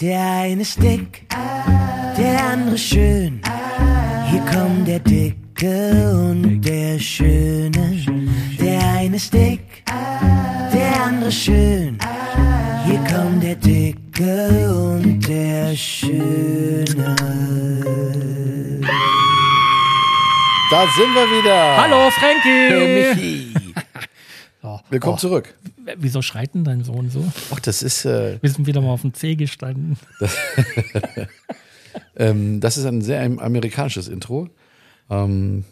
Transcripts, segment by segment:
Der eine ist dick, der andere schön. Hier kommt der Dicke und der Schöne. Der eine ist dick, der andere schön. Hier kommt der Dicke und der Schöne. Da sind wir wieder. Hallo Frankie! Michi. Willkommen Oh, zurück. Wieso schreit denn dein Sohn so? Ach, das ist, äh, Wir sind wieder mal auf dem C gestanden. ähm, das ist ein sehr am- amerikanisches Intro. Ähm,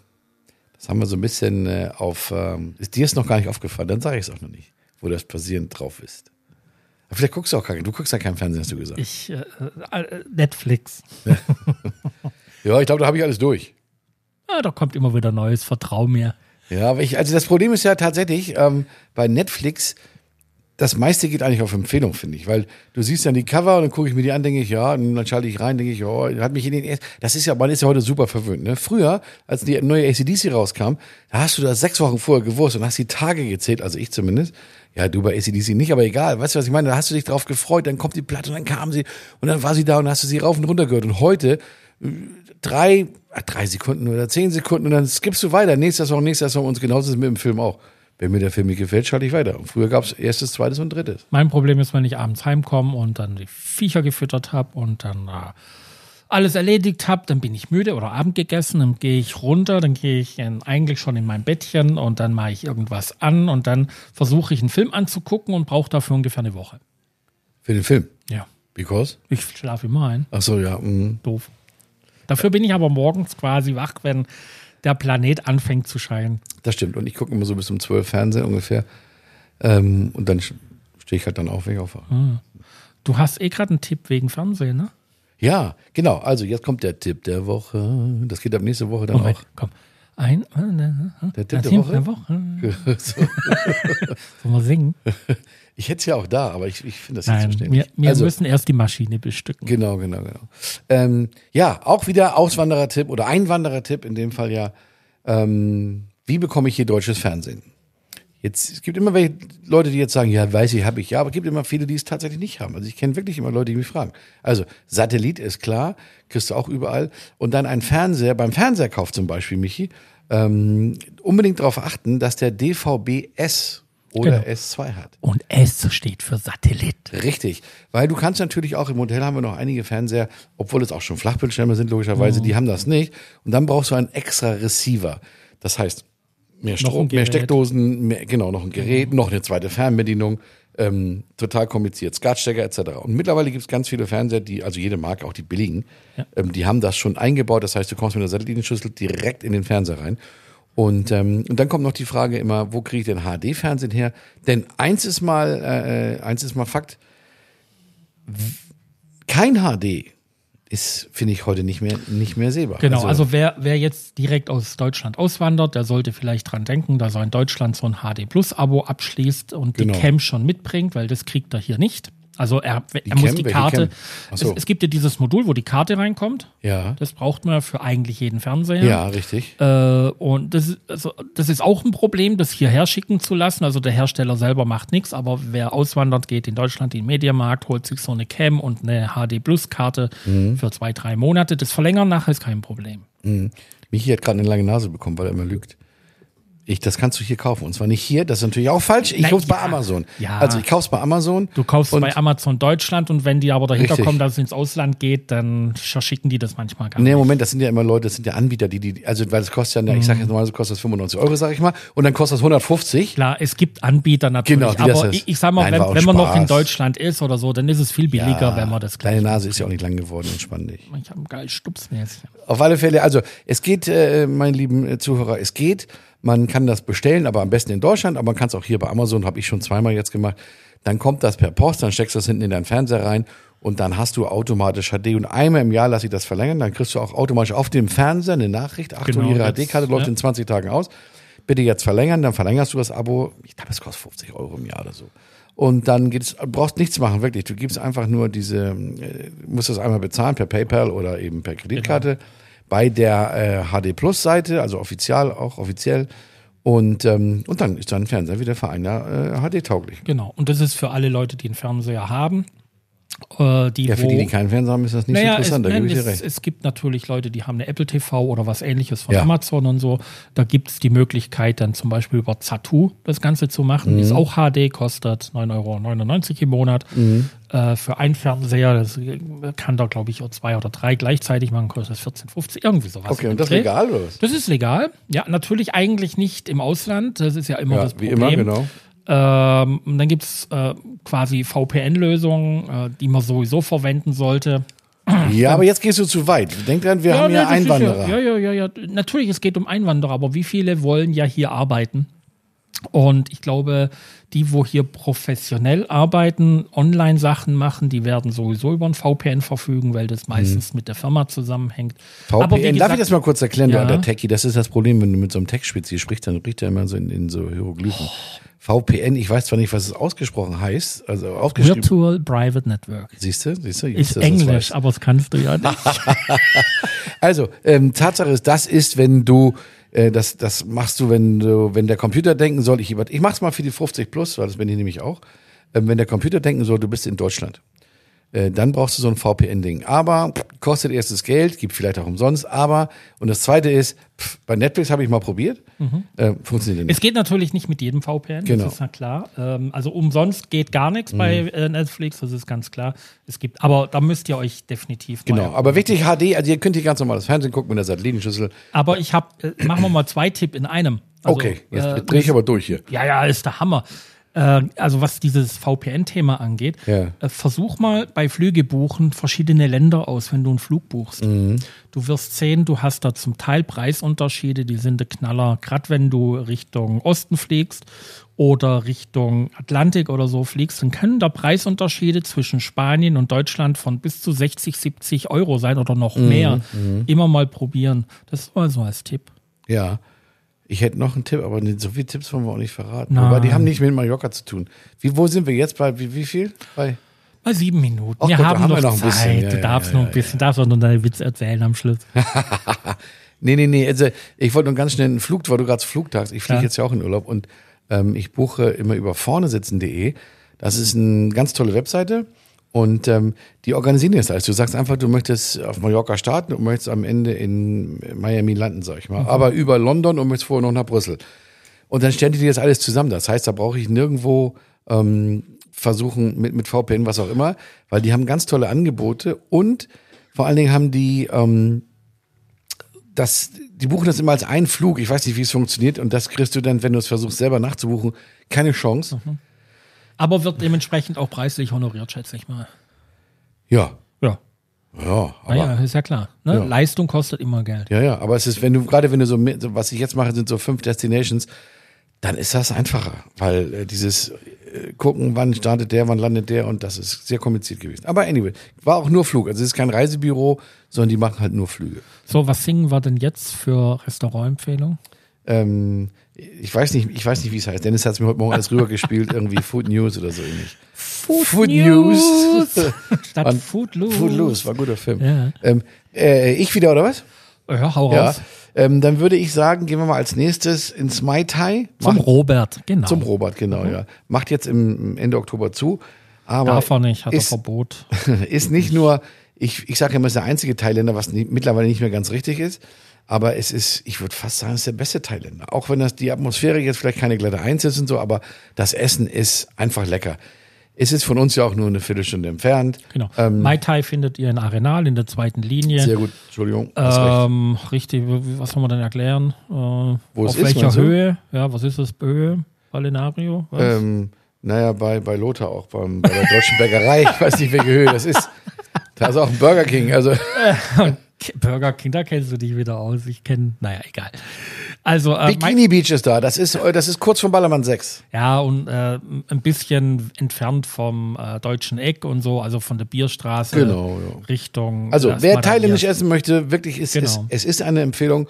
das haben wir so ein bisschen äh, auf. Ähm, ist dir ist noch gar nicht aufgefallen, dann sage ich es auch noch nicht, wo das basierend drauf ist. Aber vielleicht guckst du auch gar nicht. Du guckst ja kein Fernsehen, hast du gesagt. Ich, äh, äh, Netflix. ja, ich glaube, da habe ich alles durch. Ah, da kommt immer wieder Neues, vertrau mir. Ja, aber ich, also das Problem ist ja tatsächlich, ähm, bei Netflix, das meiste geht eigentlich auf Empfehlung, finde ich, weil du siehst dann die Cover und dann gucke ich mir die an, denke ich, ja, und dann schalte ich rein, denke ich, ja, hat mich in den das ist ja, man ist ja heute super verwöhnt, ne? Früher, als die neue ACDC rauskam, da hast du das sechs Wochen vorher gewusst und hast die Tage gezählt, also ich zumindest. Ja, du bei ACDC nicht, aber egal, weißt du, was ich meine? Da hast du dich drauf gefreut, dann kommt die Platte und dann kam sie und dann war sie da und dann hast du sie rauf und runter gehört und heute, drei, ach, drei Sekunden oder zehn Sekunden und dann skippst du weiter. Nächster Song, nächster Song und genauso ist es mit dem Film auch. Wenn mir der Film nicht gefällt, schalte ich weiter. Und früher gab es erstes, zweites und drittes. Mein Problem ist, wenn ich abends heimkomme und dann die Viecher gefüttert habe und dann äh, alles erledigt habe, dann bin ich müde oder Abend gegessen, dann gehe ich runter, dann gehe ich in, eigentlich schon in mein Bettchen und dann mache ich irgendwas an und dann versuche ich einen Film anzugucken und brauche dafür ungefähr eine Woche. Für den Film. Ja, Because? ich schlafe immer ein. Ach so, ja. mm. Doof. Dafür bin ich aber morgens quasi wach, wenn der Planet anfängt zu scheinen. Das stimmt. Und ich gucke immer so bis um zwölf Fernsehen ungefähr. Ähm, und dann stehe ich halt dann auf, wenn ich aufwache. Du hast eh gerade einen Tipp wegen Fernsehen, ne? Ja, genau. Also jetzt kommt der Tipp der Woche. Das geht ab nächste Woche dann Moment, auch. komm. Ein, äh, Der Tipp der Tipp Woche? Woche. So. Sollen wir singen? Ich hätte es ja auch da, aber ich, ich finde das nicht so Nein, wir, wir also, müssen erst die Maschine bestücken. Genau, genau, genau. Ähm, ja, auch wieder Auswanderer-Tipp oder Einwanderer-Tipp, in dem Fall ja. Ähm, wie bekomme ich hier deutsches Fernsehen? Jetzt, es gibt immer welche Leute, die jetzt sagen, ja, weiß ich, habe ich, ja, aber es gibt immer viele, die es tatsächlich nicht haben. Also ich kenne wirklich immer Leute, die mich fragen. Also Satellit ist klar, kriegst du auch überall. Und dann ein Fernseher, beim Fernseherkauf zum Beispiel, Michi, ähm, unbedingt darauf achten, dass der DVB-S oder Genau. S2 hat. Und S steht für Satellit. Richtig, weil du kannst natürlich auch im Hotel haben wir noch einige Fernseher, obwohl es auch schon Flachbildschirme sind logischerweise, die haben das nicht und dann brauchst du einen extra Receiver. Das heißt mehr Strom, mehr. Steckdosen, mehr, genau noch ein Gerät, noch eine zweite Fernbedienung, ähm, total kompliziert, Skatstecker etc. Und mittlerweile gibt es ganz viele Fernseher, die also jede Marke, auch die billigen, ähm, die haben das schon eingebaut. Das heißt, du kommst mit der Satellitenschüssel direkt in den Fernseher rein. Und, ähm, und dann kommt noch die Frage immer, wo kriege ich denn HD-Fernsehen her? Denn eins ist mal, äh, eins ist mal Fakt, kein HD ist, finde ich, heute nicht mehr, nicht mehr sehbar. Genau, also, wer, wer jetzt direkt aus Deutschland auswandert, der sollte vielleicht dran denken, dass er in Deutschland so ein HD Plus Abo abschließt und Genau. die Cam schon mitbringt, weil das kriegt er hier nicht. Also er, er Cam? muss die Welche Karte. Cam? Ach so. Es, es gibt ja dieses Modul, wo die Karte reinkommt. ja, Das braucht man für eigentlich jeden Fernseher. ja, richtig. Äh, und das ist, also, das ist auch ein Problem, das hierher schicken zu lassen. Also der Hersteller selber macht nichts, aber wer auswandert, geht in Deutschland in den Mediamarkt, holt sich so eine Cam und eine HD Plus Karte Mhm. für zwei, drei Monate. Das Verlängern nachher ist kein Problem. Michi hat gerade eine lange Nase bekommen, weil er immer lügt. Ich, das kannst du hier kaufen. Und zwar nicht hier, das ist natürlich auch falsch. Ich Na, kauf's bei ja. Amazon. Ja. Also ich kauf's bei Amazon. Du kaufst bei Amazon Deutschland und wenn die aber dahinter Richtig. kommen, dass es ins Ausland geht, dann verschicken die das manchmal gar Nee, nicht. Moment, das sind ja immer Leute, das sind ja Anbieter, die, die, also, weil das kostet ja, ich Mhm. sage jetzt normalerweise kostet das 95 Euro, sag ich mal, und dann kostet das 150. Klar, es gibt Anbieter natürlich, Genau, die das aber ist. ich, ich sag mal, Nein, wenn, wenn man noch in. Deutschland ist oder so, dann ist es viel billiger, wenn man das Deine gleich. Nase ist ja auch nicht lang geworden, entspann dich. Ich habe ein geiles Stupsnäschen. Auf alle Fälle, also es geht, äh, meine lieben äh, Zuhörer, es geht. Man kann das bestellen, aber am besten in Deutschland, aber man kann es auch hier bei Amazon, habe ich schon zweimal jetzt gemacht. Dann kommt das per Post, dann steckst du das hinten in deinen Fernseher rein und dann hast du automatisch HD. Und einmal im Jahr lasse ich das verlängern, dann kriegst du auch automatisch auf dem Fernseher eine Nachricht. Achtung, Genau, Ihre HD-Karte läuft ja. in 20 Tagen aus. Bitte jetzt verlängern, dann verlängerst du das Abo. Ich glaube, es kostet 50 Euro im Jahr oder so. Und dann geht's, brauchst nichts machen, wirklich. Du gibst einfach nur diese, äh, musst das einmal bezahlen per PayPal oder eben per Kreditkarte bei der äh, HD Plus Seite, also offiziell, auch offiziell. Und, ähm, und dann ist dein Fernseher wieder für ein Jahr äh, HD-tauglich. Genau. Und das ist für alle Leute, die einen Fernseher haben. Äh, die, Ja, für wo, die, die keinen Fernseher haben, ist das nicht so naja, interessant, es, da gebe ich dir recht. es gibt natürlich Leute, die haben eine Apple TV oder was ähnliches von Ja. Amazon und so. Da gibt es die Möglichkeit, dann zum Beispiel über Zatu das Ganze zu machen. Mhm. Ist auch HD, kostet 9,99 Euro im Monat. Mhm. Äh, für einen Fernseher, das kann da, glaube ich, auch zwei oder drei gleichzeitig machen, kostet das 14,50, irgendwie sowas. Okay, und das Dreh. legal oder was? Das ist legal. Ja, natürlich eigentlich nicht im Ausland. Das ist ja immer Ja, das wie Problem. immer, genau. Ähm, dann gibt es äh, quasi VPN-Lösungen, äh, die man sowieso verwenden sollte. Ja, aber jetzt gehst du zu weit. Denk dran, wir haben nee, ja ist Einwanderer. Ja, ja, ja, ja. Natürlich, es geht um Einwanderer, aber wie viele wollen ja hier arbeiten? Und ich glaube, die, wo hier professionell arbeiten, Online-Sachen machen, die werden sowieso über ein VPN verfügen, weil das meistens mit der Firma zusammenhängt. VPN, Aber wie darf ich gesagt- das mal kurz erklären, Ja. alter Techie? Das ist das Problem, wenn du mit so einem Tech-Spezi sprichst, dann spricht er immer so in, in so Hieroglyphen. VPN, ich weiß zwar nicht, was es ausgesprochen heißt, also aufgeschrieben. Virtual Private Network. Siehst du, siehst du? Ist Englisch, aber das kannst du ja nicht. Also, ähm, Tatsache ist, das ist, wenn du, äh, das, das machst du, wenn du, wenn der Computer denken soll, ich, ich mach's mal für die 50 plus, weil das bin ich nämlich auch. Ähm, wenn der Computer denken soll, du bist in Deutschland, dann brauchst du so ein VPN-Ding. Aber kostet erstes Geld, gibt vielleicht auch umsonst, aber, und das zweite ist, pff, bei Netflix habe ich mal probiert, äh, funktioniert nicht. Es geht natürlich nicht mit jedem VPN, Genau. das ist ja klar. Ähm, also umsonst geht gar nichts bei Mhm. äh, Netflix, das ist ganz klar. Es gibt, aber da müsst ihr euch definitiv Genau, aber wichtig HD, also ihr könnt hier ganz normales Fernsehen gucken mit der Satellitenschüssel. Aber ich habe, äh, machen wir mal zwei Tipp in einem. Also, Okay, jetzt äh, drehe ich aber durch hier. Ja, ja, ist der Hammer. Äh, also was dieses VPN-Thema angeht, Ja. äh, versuch mal bei Flüge buchen verschiedene Länder aus, wenn du einen Flug buchst. Mhm. Du wirst sehen, du hast da zum Teil Preisunterschiede, die sind der Knaller, gerade wenn du Richtung Osten fliegst oder Richtung Atlantik oder so fliegst, dann können da Preisunterschiede zwischen Spanien und Deutschland von bis zu 60, 70 Euro sein oder noch Mhm. mehr. Immer mal probieren. Das mal so als Tipp. Ja. Ich hätte noch einen Tipp, aber so viele Tipps wollen wir auch nicht verraten. Nein. Aber die haben nicht mit Mallorca zu tun. Wie, wo sind wir jetzt bei, wie, wie viel? Bei, Bei sieben Minuten. Ach wir Gott, haben, haben noch wir noch ein Zeit. bisschen. Ja, du ja, darfst ja, noch ein ja, bisschen, darfst auch noch deinen Witz erzählen am Schluss. nee, nee, nee. Also, ich wollte nur ganz schnell einen Flug, weil du gerade Flug sagst. Ich fliege Ja. jetzt ja auch in Urlaub und ähm, ich buche immer über vornesitzen.de. Das ist eine ganz tolle Webseite. Und ähm, die organisieren das alles. Du sagst einfach, du möchtest auf Mallorca starten und möchtest am Ende in Miami landen, sag ich mal. Mhm. Aber über London und möchtest vorher noch nach Brüssel. Und dann stellen die dir das alles zusammen. Das heißt, da brauche ich nirgendwo ähm, versuchen mit, mit VPN, was auch immer, weil die haben ganz tolle Angebote und vor allen Dingen haben die ähm, das, die buchen das immer als einen Flug. Ich weiß nicht, wie es funktioniert und das kriegst du dann, wenn du es versuchst, selber nachzubuchen, keine Chance. Aber wird dementsprechend auch preislich honoriert, schätze ich mal. Ja, Ja. ja, aber Naja, ist ja klar. Ne? Ja. Leistung kostet immer Geld. Ja, ja, aber es ist, wenn du, gerade wenn du so, was ich jetzt mache, sind so fünf Destinations, dann ist das einfacher, weil äh, dieses äh, gucken, wann startet der, wann landet der und das ist sehr kompliziert gewesen. Aber anyway, war auch nur Flug. Also es ist kein Reisebüro, sondern die machen halt nur Flüge. So, was singen wir denn jetzt für Restaurantempfehlung? Ähm, ich weiß nicht, ich weiß nicht, wie es heißt. Dennis hat es mir heute Morgen alles rübergespielt, irgendwie Food News oder so ähnlich. Food, Food News. Statt Und Foodloose. Footloose, war ein guter Film. Ja. Ähm, äh, ich wieder, oder was? Ja, hau Ja. raus. Ähm, dann würde ich sagen, gehen wir mal als nächstes ins Mai Tai. Zum Macht- Robert, genau. Zum Robert, genau, ja. Macht jetzt im Ende Oktober zu. Aber Darf er nicht, hat er ist, Verbot. ist nicht nur, ich, ich sage immer, es ist der einzige Thailänder, was nie, mittlerweile nicht mehr ganz richtig ist. Aber es ist, ich würde fast sagen, es ist der beste Thailänder. Auch wenn das die Atmosphäre jetzt vielleicht keine glatte Eins ist und so, aber das Essen ist einfach lecker. Es ist von uns ja auch nur eine Viertelstunde entfernt. Genau. Mai Tai findet ihr in Arenal in der zweiten Linie. Ähm, Sehr gut, Entschuldigung. Ähm, richtig, was soll man denn erklären? Äh, Wo es auf ist, welcher? Höhe? Ja, was ist das? Höhe? Balneario? Was? Ähm, naja, bei, bei Lothar auch, beim, bei der deutschen Bäckerei. Ich weiß nicht, welche Höhe das ist. Da ist auch ein Burger King. Also, Burger King, da kennst du dich wieder aus. Ich kenne, naja, egal. Also, äh, Bikini Beach ist da. Das ist, äh, das ist kurz vom Ballermann 6. ja, und äh, ein bisschen entfernt vom äh, deutschen Eck und so, also von der Bierstraße Genau, ja. Richtung. Also, das wer Madamier. thailändisch essen möchte, wirklich ist es, Genau. es ist eine Empfehlung.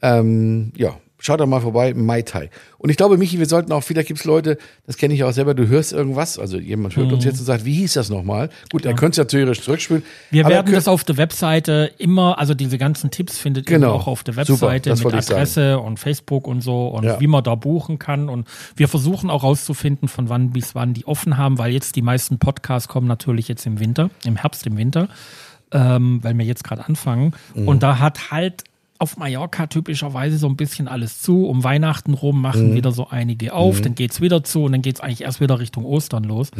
Ähm, ja, Schaut doch mal vorbei, Mai Tai. Und ich glaube, Michi, wir sollten auch, vielleicht gibt's Leute, das kenne ich auch selber, du hörst irgendwas, also jemand hört uns jetzt und sagt, wie hieß das nochmal? Gut, er könnte es ja theoretisch zurückspielen. Wir werden das auf der Webseite immer, also diese ganzen Tipps findet Genau. ihr auch auf der Super, Webseite das mit sagen. Adresse und Facebook und so und Ja. wie man da buchen kann. Und wir versuchen auch rauszufinden, von wann bis wann die offen haben, weil jetzt die meisten Podcasts kommen natürlich jetzt im Winter, im Herbst, im Winter, ähm, weil wir jetzt gerade anfangen. Mhm. Und da hat halt auf Mallorca typischerweise so ein bisschen alles zu. Um Weihnachten rum Mhm. machen wieder so einige auf, dann geht's wieder zu und dann geht's eigentlich erst wieder Richtung Ostern los.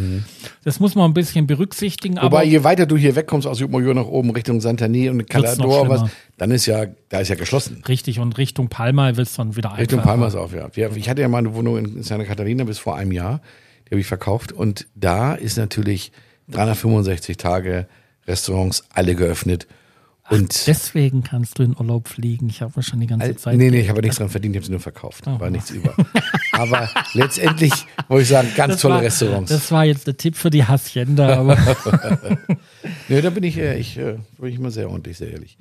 Das muss man ein bisschen berücksichtigen. Mhm. Wobei, aber je weiter du hier wegkommst aus Jumajor nach oben Richtung Santani und Calador, was, dann ist ja, da ist ja geschlossen. Richtig, und Richtung Palma wird es dann wieder Richtung einfacher. Palma ist auf, ja. Ich hatte ja mal eine Wohnung in Santa Catalina bis vor einem Jahr. Die habe ich verkauft. Und da ist natürlich 365 Tage Restaurants alle geöffnet. Und Deswegen kannst du in Urlaub fliegen. Ich habe schon die ganze Zeit. nee, nee, ich habe nichts dran verdient, ich habe sie nur verkauft. War nichts über. Aber letztendlich, muss ich sagen, ganz Das tolle war, Restaurants. Das war jetzt der Tipp für die Hacienda, aber nee, da bin ich, äh, ich, äh, bin ich immer sehr ordentlich, sehr ehrlich.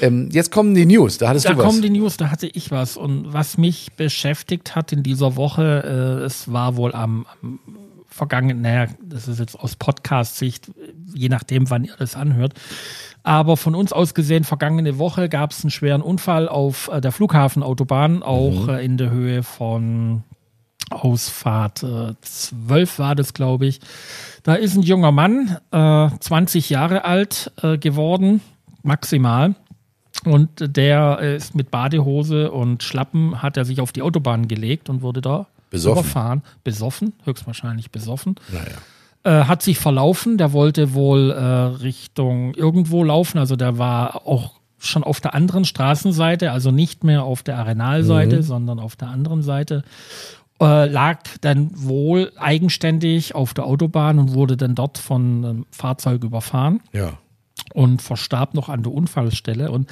Ähm, jetzt kommen die News, da hattest da du was. kommen die News, da hatte ich was. Und was mich beschäftigt hat in dieser Woche, äh, es war wohl am, am vergangenen, naja, das ist jetzt aus Podcast-Sicht, je nachdem, wann ihr das anhört. Aber von uns aus gesehen, vergangene Woche gab es einen schweren Unfall auf äh, der Flughafenautobahn, auch äh, in der Höhe von Ausfahrt äh, 12 war das, glaube ich. Da ist ein junger Mann, äh, 20 Jahre alt äh, geworden, maximal. Und der äh, ist mit Badehose und Schlappen hat er sich auf die Autobahn gelegt und wurde da Besoffen. überfahren. Besoffen, höchstwahrscheinlich besoffen. Naja. Äh, hat sich verlaufen, der wollte wohl äh, Richtung irgendwo laufen, also der war auch schon auf der anderen Straßenseite, also nicht mehr auf der Arenalseite, sondern auf der anderen Seite. Äh, lag dann wohl eigenständig auf der Autobahn und wurde dann dort von einem Fahrzeug überfahren Ja. und verstarb noch an der Unfallstelle. Und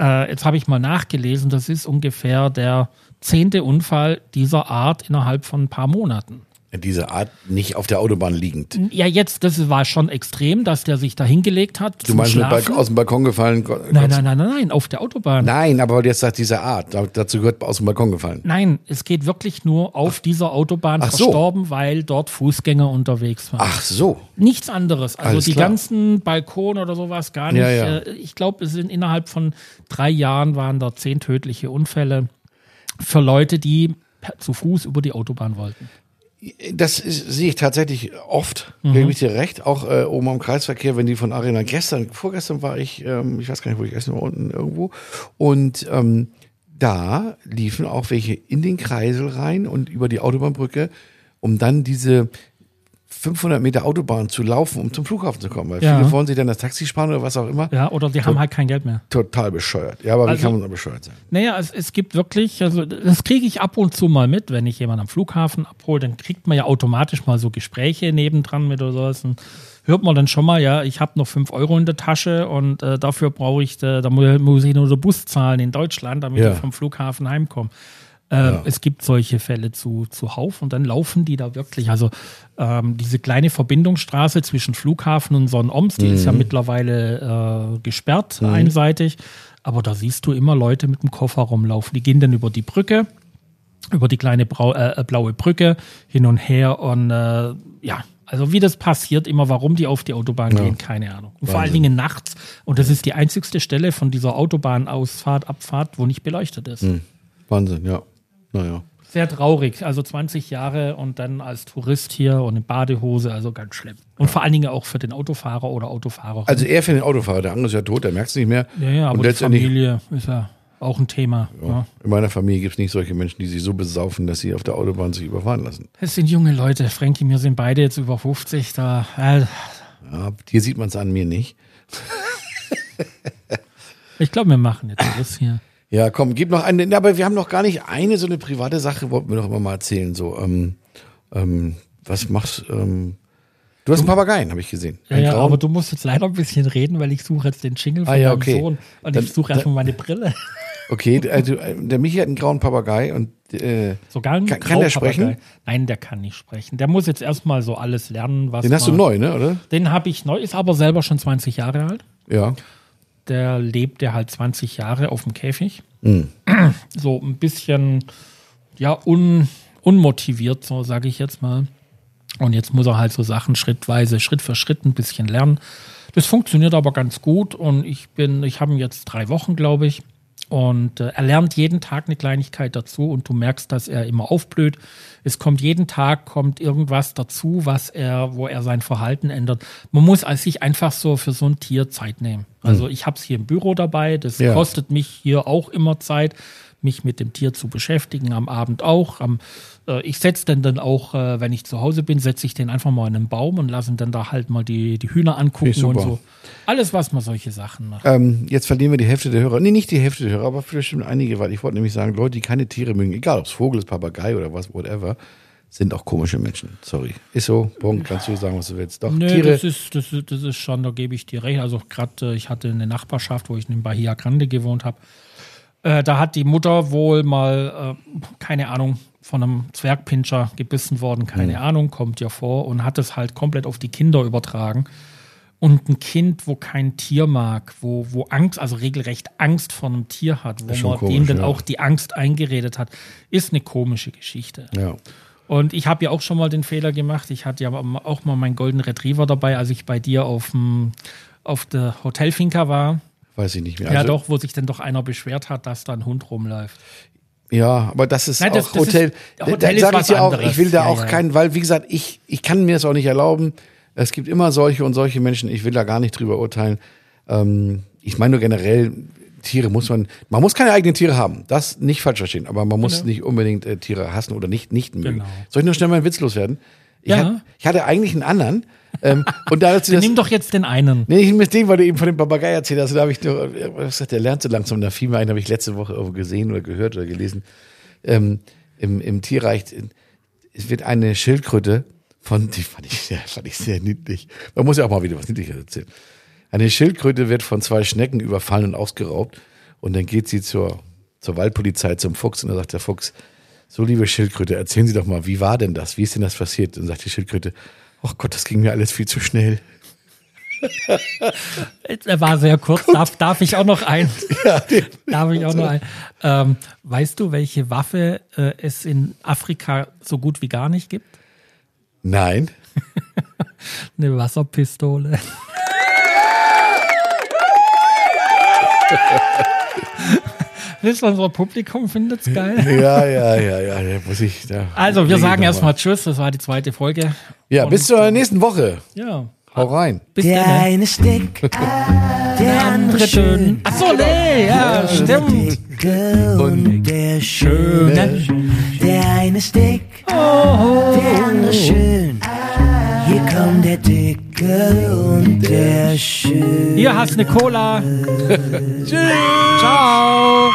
äh, jetzt habe ich mal nachgelesen, das ist ungefähr der zehnte Unfall dieser Art innerhalb von ein paar Monaten. Diese Art nicht auf der Autobahn liegend. Ja, jetzt, das war schon extrem, dass der sich da hingelegt hat. Du meinst mit aus dem Balkon gefallen? Nein, nein, nein, nein, nein, auf der Autobahn. Nein, aber jetzt sagst, diese Art, da- dazu gehört aus dem Balkon gefallen. Nein, es geht wirklich nur auf dieser Autobahn Ach so. verstorben, weil dort Fußgänger unterwegs waren. Ach so. Nichts anderes. Also Alles die klar. ganzen Balkone oder sowas gar nicht. Ja, ja. Äh, Ich glaube, es sind innerhalb von drei Jahren waren da zehn tödliche Unfälle für Leute, die zu Fuß über die Autobahn wollten. Das ist, sehe ich tatsächlich oft, Mhm. gebe ich dir recht, auch äh, oben am Kreisverkehr, wenn die von Arena gestern, vorgestern war ich, ähm, ich weiß gar nicht, wo ich essen war, unten irgendwo, und ähm, da liefen auch welche in den Kreisel rein und über die Autobahnbrücke, um dann diese 500 Meter Autobahn zu laufen, um zum Flughafen zu kommen, weil Ja. viele wollen sich dann das Taxi sparen oder was auch immer. Ja, oder die haben halt kein Geld mehr. Total bescheuert. Ja, aber wie Also- kann man da bescheuert sein? Naja, es, es gibt wirklich, also das kriege ich ab und zu mal mit, wenn ich jemanden am Flughafen abhole, dann kriegt man ja automatisch mal so Gespräche nebendran mit oder sowas. Und hört man dann schon mal, ja, ich habe noch fünf Euro in der Tasche und äh, dafür brauche ich, äh, da mu- muss ich nur den Bus zahlen in Deutschland, damit Ja. ich vom Flughafen heimkomme. Äh, Es gibt solche Fälle zu, zuhauf und dann laufen die da wirklich. Also ähm, diese kleine Verbindungsstraße zwischen Flughafen und Sonneoms, die ist ja mittlerweile äh, gesperrt einseitig. Aber da siehst du immer Leute mit dem Koffer rumlaufen. Die gehen dann über die Brücke, über die kleine Brau äh, blaue Brücke hin und her und äh, ja. Also wie das passiert, immer warum die auf die Autobahn gehen, keine Ahnung. Und vor allen Dingen nachts. Und das ist die einzigste Stelle von dieser Autobahnausfahrt, Abfahrt, wo nicht beleuchtet ist. Wahnsinn, ja. Naja. Sehr traurig. Also 20 Jahre und dann als Tourist hier und in Badehose, also ganz schlimm. Und vor allen Dingen auch für den Autofahrer oder Autofahrer. Also er für den Autofahrer, der andere ist ja tot, der merkt es nicht mehr. ja, ja, aber und die Familie ist ja auch ein Thema. Ja. in meiner Familie gibt es nicht solche Menschen, die sich so besaufen, dass sie auf der Autobahn sich überfahren lassen. Es sind junge Leute. Frankie, wir sind beide jetzt über 50. Da, äh, Ja, hier sieht man es an mir nicht. ich glaube, wir machen jetzt Schluss hier. Ja, komm, gib noch eine. Aber wir haben noch gar nicht eine so eine private Sache, wollten wir doch immer mal erzählen. So, ähm, ähm, was machst ähm, du? hast einen Papageien, habe ich gesehen. Ja, Einen ja, aber du musst jetzt leider ein bisschen reden, weil ich suche jetzt den Jingle von Ah, ja, meinem okay. Sohn und Dann- ich suche erstmal meine Brille. Okay, der, also, äh, der Michi hat einen grauen Papagei und äh, Sogar ein Kann- kann der sprechen? Nein, der kann nicht sprechen. Der muss jetzt erstmal so alles lernen, was den hast du man- neu, ne, oder? Den habe ich neu, ist aber selber schon 20 Jahre alt. Ja. Der lebt ja halt 20 Jahre auf dem Käfig. So ein bisschen, ja, un, unmotiviert, so sage ich jetzt mal. Und jetzt muss er halt so Sachen schrittweise, Schritt für Schritt ein bisschen lernen. Das funktioniert aber ganz gut und ich bin, ich habe ihn jetzt drei Wochen, glaube ich. Und äh, er lernt jeden Tag eine Kleinigkeit dazu und du merkst, dass er immer aufblüht. Es kommt jeden Tag kommt irgendwas dazu, was er, wo er sein Verhalten ändert. Man muss als sich einfach so für so ein Tier Zeit nehmen. Also ich habe es hier im Büro dabei. Das Ja. kostet mich hier auch immer Zeit, mich mit dem Tier zu beschäftigen. Am Abend auch. Am, äh, ich setze den dann auch, äh, wenn ich zu Hause bin, setze ich den einfach mal in einen Baum und lasse ihn dann da halt mal die, die Hühner angucken ich und so. Alles, was man solche Sachen macht. Ähm, jetzt verlieren wir die Hälfte der Hörer. Nee, nicht die Hälfte der Hörer, aber bestimmt einige, weil ich wollte nämlich sagen, Leute, die keine Tiere mögen, egal ob es Vogel ist, Papagei oder was, whatever, sind auch komische Menschen. Sorry. Ist so, Punkt. Kannst du sagen, was du willst. Doch, Nö, Tiere. das ist, das, ist, das ist schon, da gebe ich dir recht. Also gerade, äh, ich hatte eine Nachbarschaft, wo ich in Bahia Grande gewohnt habe. Äh, da hat die Mutter wohl mal, äh, keine Ahnung, von einem Zwergpinscher gebissen worden, keine Ahnung, kommt ja vor und hat es halt komplett auf die Kinder übertragen. Und ein Kind, wo kein Tier mag, wo, wo Angst, also regelrecht Angst vor einem Tier hat, wo man komisch, dem dann ja. auch die Angst eingeredet hat, ist eine komische Geschichte. ja. Und ich habe ja auch schon mal den Fehler gemacht. Ich hatte ja auch mal meinen Golden Retriever dabei, als ich bei dir auf, dem, auf der Hotelfinca war. Weiß ich nicht mehr. ja, Also, doch, wo sich dann doch einer beschwert hat, dass da ein Hund rumläuft. Ja, aber das ist Nein, das- auch das Hotel. ist- Hotel ist sag ich was dir auch, ich will da Ja, auch ja. keinen, weil wie gesagt, ich, ich kann mir das auch nicht erlauben. Es gibt immer solche und solche Menschen, ich will da gar nicht drüber urteilen. Ähm, ich meine nur generell, Tiere muss man, man muss keine eigenen Tiere haben. Das nicht falsch verstehen, aber man muss Genau. nicht unbedingt äh, Tiere hassen oder nicht, nicht mögen. Genau. Soll ich nur schnell meinen Witz loswerden? Ich, Ja. hat, ich hatte eigentlich einen anderen. Ähm, und da hat sie das, Nimm doch jetzt den einen. Nee, ich mit dem, weil du eben von dem Papagei erzählt hast, da habe ich nur, gesagt, der lernt so langsam, da fiel mir ein, habe ich letzte Woche irgendwo gesehen oder gehört oder gelesen. Ähm, im, Im Tierreich es wird eine Schildkröte von, die fand ich, sehr, fand ich sehr niedlich. Man muss ja auch mal wieder was Niedliches erzählen. Eine Schildkröte wird von zwei Schnecken überfallen und ausgeraubt und dann geht sie zur, zur Waldpolizei, zum Fuchs und da sagt der Fuchs, so liebe Schildkröte, erzählen Sie doch mal, wie war denn das? Wie ist denn das passiert? Und sagt die Schildkröte, ach Gott, das ging mir alles viel zu schnell. Er war sehr kurz. Darf, darf ich auch noch ein? Ja, Darf ich auch noch ein? Ähm, weißt du, welche Waffe äh, es in Afrika so gut wie gar nicht gibt? Nein. Eine Wasserpistole. Wisst ihr, unser Publikum findet's geil. Ja, ja, ja, ja, da muss ich da. Also, wir sagen erstmal Tschüss. Das war die zweite Folge. Ja, Und, bis zur nächsten Woche. Ja. Hau rein. Bis Der dann. ne? eine dick, der andere schön. Ach so, nee, ja, Der stimmt. Dicke und der Schöne. Der eine Oh. der andere schön. Hier kommt der Dicke und der Schöne. Hier hast eine Cola. Tschüss. Ciao.